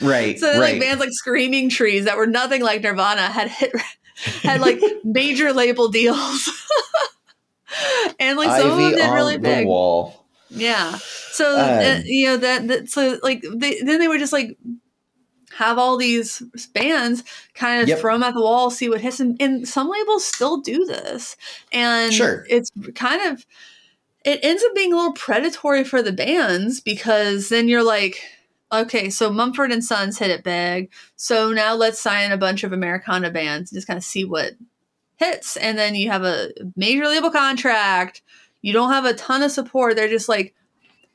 Right, So then, right. like bands like Screaming Trees that were nothing like Nirvana had hit had like major label deals. and like some of them did really big. wall. Yeah. So Um, uh, you know that, that so like they, then they would just like have all these bands kind of Yep. throw them at the wall, see what hits, and, and some labels still do this, and Sure. it's kind of it ends up being a little predatory for the bands because then you're like. Okay, so Mumford and Sons hit it big. So now let's sign a bunch of Americana bands and just kind of see what hits. And then you have a major label contract. You don't have a ton of support. They're just like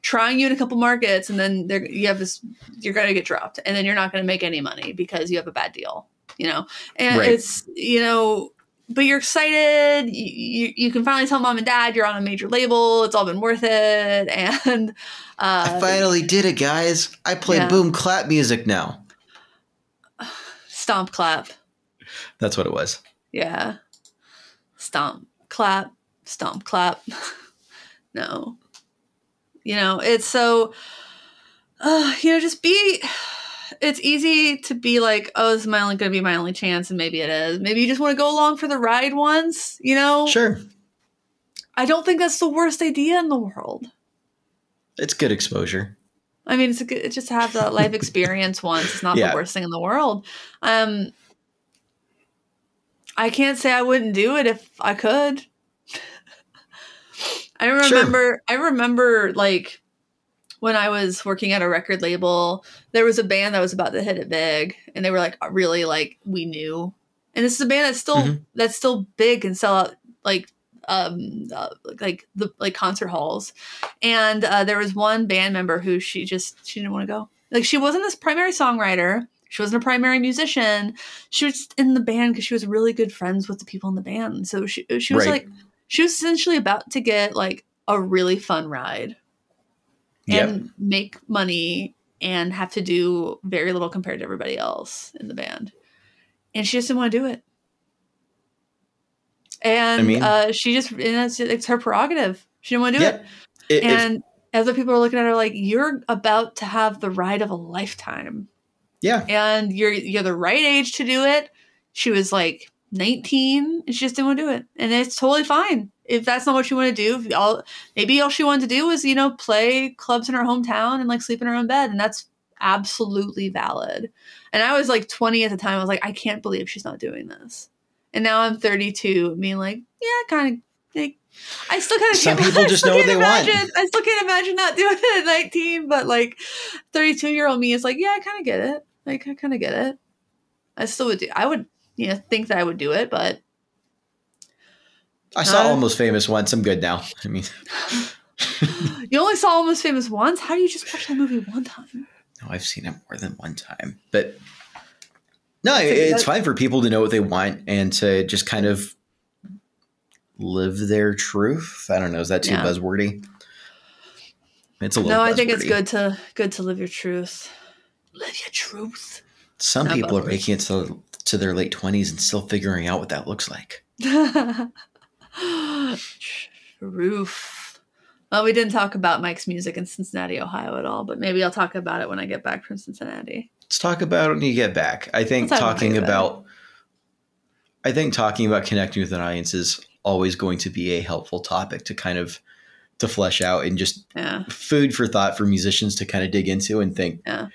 trying you in a couple markets, and then they're you have this. You're gonna get dropped, and then you're not gonna make any money because you have a bad deal. You know, and Right. it's you know. But you're excited. You, you, you can finally tell mom and dad you're on a major label. It's all been worth it. And uh, I finally did it, guys. I play yeah. boom clap music now. stomp clap. That's what it was. Yeah. Stomp, clap, stomp, clap. no. You know, it's so, uh, you know, just be, it's easy to be like, oh, this is my only going to be my only chance. And maybe it is. Maybe you just want to go along for the ride once, you know? Sure. I don't think that's the worst idea in the world. It's good exposure. I mean, it's, a good, just to have that life experience once. It's not Yeah. the worst thing in the world. Um, I can't say I wouldn't do it if I could. I remember, I remember like when I was working at a record label, there was a band that was about to hit it big, and they were like really like we knew, and this is a band that's still Mhm. that's still big and sell out like um uh, like the like concert halls and uh, there was one band member who she just she didn't want to go like she wasn't this primary songwriter she wasn't a primary musician. She was in the band because she was really good friends with the people in the band. So she she was Right. like she was essentially about to get like a really fun ride Yep. and make money and have to do very little compared to everybody else in the band. And she just didn't want to do it. And I mean- uh, she just and it's, it's her prerogative. She didn't want to do it. Yep. I- if- and other people are looking at her like you're about to have the ride of a lifetime yeah. and you're you're the right age to do it she was like 19 and she just didn't want to do it and it's totally fine if that's not what you want to do if all maybe all she wanted to do was you know play clubs in her hometown and like sleep in her own bed and that's absolutely valid and i was like 20 at the time i was like i can't believe she's not doing this and now i'm 32 being like yeah kind of like I still kind of Some people just know what they want. imagine, I still can't imagine not doing it at 19, but like 32 year old me is like, yeah, I kind of get it. Like, I kind of get it. I still would do. I would, you know, think that I would do it, but I saw Uh, Almost Famous once. I'm good now. I mean, you only saw Almost Famous once. How do you just watch that movie one time? no, I've seen it more than one time. But no, think it's fine for people to know what they want and to just kind of live their truth. I don't know. Is that too Yeah. buzzwordy? It's a little. No, I think it's good to good to live your truth. Live your truth. Some Not people are buzzwordy. making it to, to their late twenties and still figuring out what that looks like. Truth. Well, we didn't talk about Mike's music in Cincinnati, Ohio at all, but maybe I'll talk about it when I get back from Cincinnati. Let's talk about it when you get back. I think Let's talk talking about about, I think talking about connecting with an audience is always going to be a helpful topic to kind of to flesh out and just Yeah. food for thought for musicians to kind of dig into and think Yeah.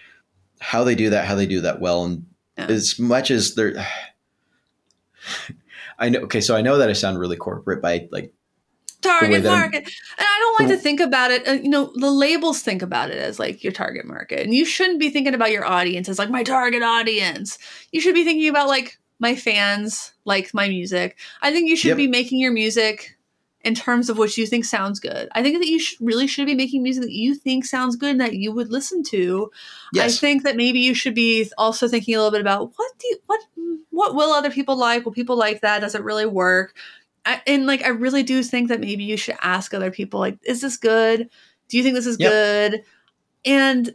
How they do that, how they do that well, and Yeah. as much as they're. I know. Okay, so I know that I sound really corporate by like target that I'm- market and i don't like to think about it uh, you know the labels think about it as like your target market and you shouldn't be thinking about your audience as like my target audience you should be thinking about like my fans like my music i think you should Yep. be making your music in terms of what you think sounds good i think that you should, really should be making music that you think sounds good and that you would listen to I think that maybe you should be also thinking a little bit about what do you, what what will other people like? Will people like that? Does it really work? I, and like I really do think that maybe you should ask other people like, is this good? Do you think this is Yep. good? And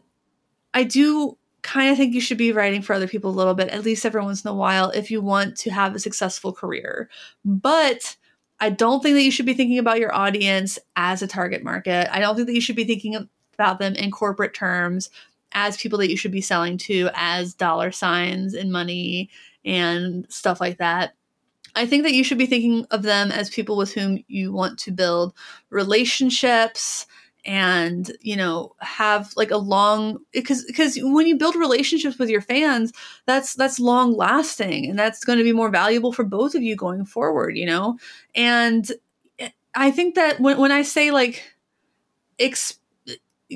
I do kind of think you should be writing for other people a little bit, at least every once in a while, if you want to have a successful career. But I don't think that you should be thinking about your audience as a target market. I don't think that you should be thinking about them in corporate terms as people that you should be selling to as dollar signs and money and stuff like that. I think that you should be thinking of them as people with whom you want to build relationships and you know have like a long because because when you build relationships with your fans that's that's long lasting and that's going to be more valuable for both of you going forward you know? And eh, i think that when, when i say like ex-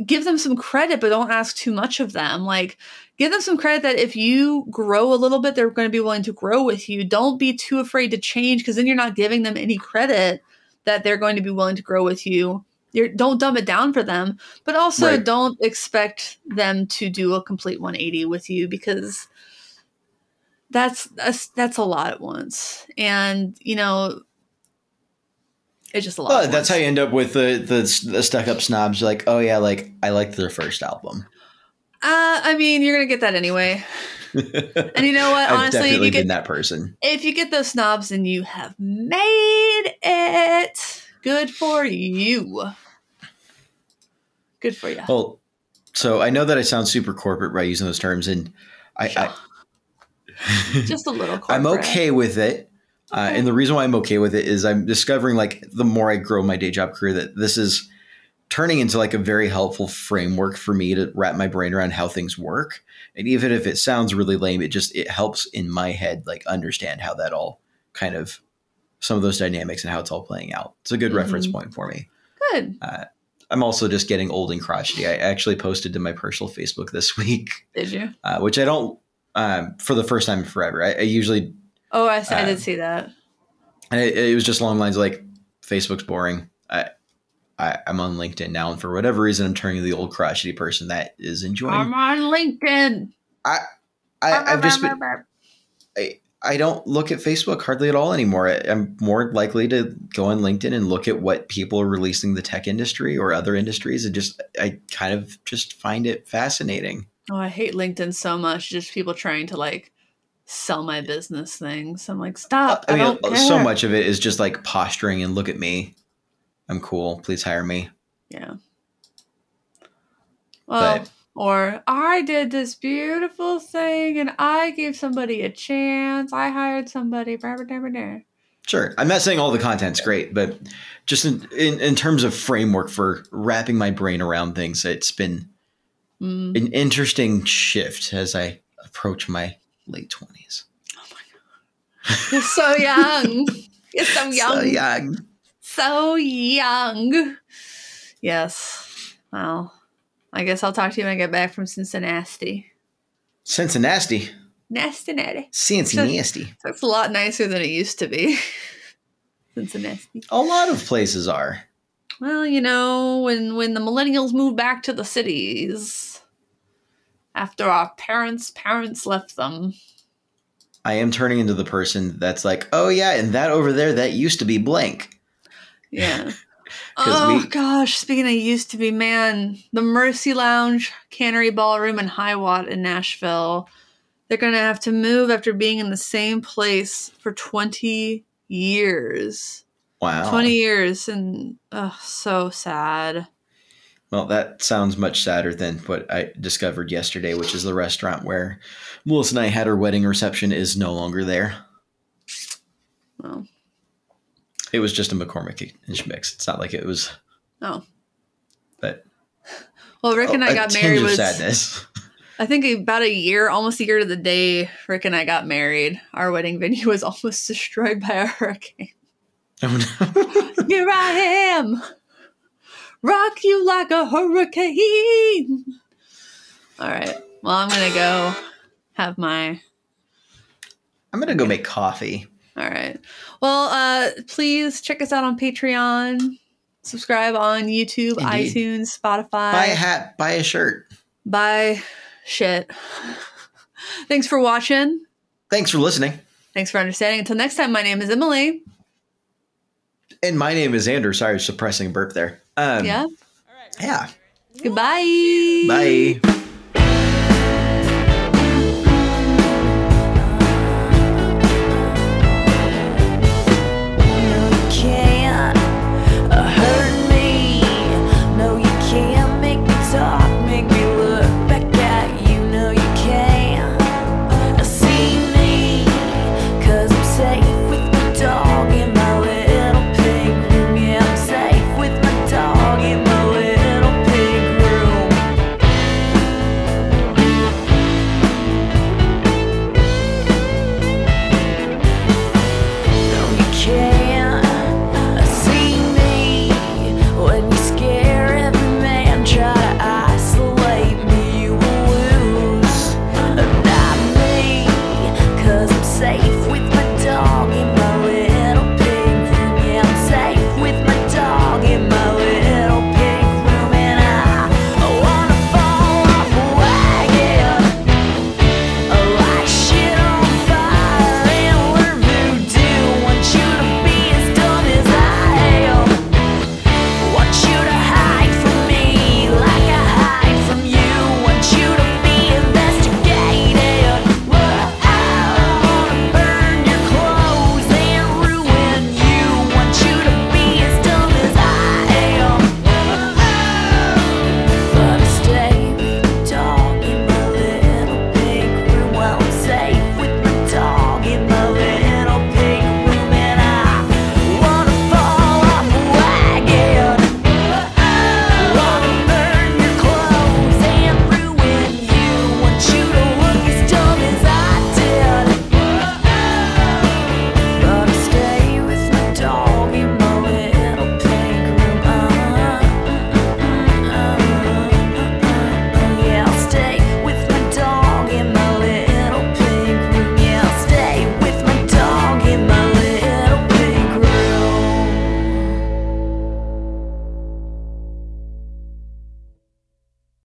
give them some credit but don't ask too much of them like give them some credit that if you grow a little bit they're going to be willing to grow with you. Don't be too afraid to change because then you're not giving them any credit that they're going to be willing to grow with you you're, don't dumb it down for them but also Right. don't expect them to do a complete 180 with you because that's that's that's a lot at once and you know it's just a lot well, at that's how you end up with the the, the stuck up snobs. You're like, oh yeah, like I liked their first album. uh, i mean you're gonna get that anyway and you know what honestly you get that person. if you get those snobs and you have made it good for you good for you Well, so I know that I sound super corporate by using those terms, and I, I just a little Corporate. I'm okay with it. Uh, and the reason why I'm okay with it is I'm discovering like the more I grow my day job career that this is turning into like a very helpful framework for me to wrap my brain around how things work. And even if it sounds really lame, it just it helps in my head like understand how that all kind of some of those dynamics and how it's all playing out. It's a good reference Mhm. point for me. good I'm also just getting old and crotchety. I actually posted to my personal Facebook this week, did you uh, which I don't um, for the first time forever. I, I usually oh i, I did see that and it, it was just along the lines like Facebook's boring. I, I I'm on LinkedIn now, and for whatever reason, I'm turning the old crotchety person that is enjoying. i'm on linkedin I I've just been, I I don't look at Facebook hardly at all anymore. I'm more likely to go on LinkedIn and look at what people are releasing in the tech industry or other industries, and just I kind of just find it fascinating. oh i hate linkedin so much just people trying to like sell my business things i'm like stop i, I mean, don't uh, care. so much of it is just like posturing and look at me. I'm cool. Please hire me. Yeah. Well, But- or I did this beautiful thing and I gave somebody a chance. I hired somebody. Blah, blah, blah, blah, blah. Sure. I'm not saying all the content's great, but just in, in, in terms of framework for wrapping my brain around things, it's been Mm. an interesting shift as I approach my late 20s. oh You're so young. You're so young. So young. So young. Yes. Well, I guess I'll talk to you when I get back from Cincinnati. Cincinnati. Nasty natty. Cincy So- nasty. That's a lot nicer than it used to be. Cincinnati. A lot of places are. Well, you know, when when the millennials moved back to the cities after our parents' parents left them. I am turning into the person that's like, oh yeah, and that over there, that used to be blank. Yeah. oh we- gosh, speaking of used to be, man, the Mercy Lounge, Cannery Ballroom, and High Watt in Nashville, they're gonna have to move after being in the same place for twenty years. Wow. Twenty years, and oh, so sad. Well, that sounds much sadder than what I discovered yesterday, which is the restaurant where Melissa and I had our wedding reception is no longer there. Well, It was just a McCormick and Schmick's. It's not like it was, oh, but well, Rick and I oh, got married of was sadness. I think about a year, almost a year to the day. Rick and I got married. Our wedding venue was almost destroyed by a hurricane. Oh, no. Here I am, rock you like a hurricane. All right. Well, I'm gonna go have my. I'm gonna go make coffee. All right. Well, uh, please check us out on Patreon. Subscribe on YouTube, Indeed. iTunes, Spotify. Buy a hat, buy a shirt. Buy shit. Thanks for watching. Thanks for listening. Thanks for understanding. Until next time, my name is Emily. And my name is Andrew. Sorry, suppressing burp there. Um, Yeah. Yeah. Goodbye. Bye.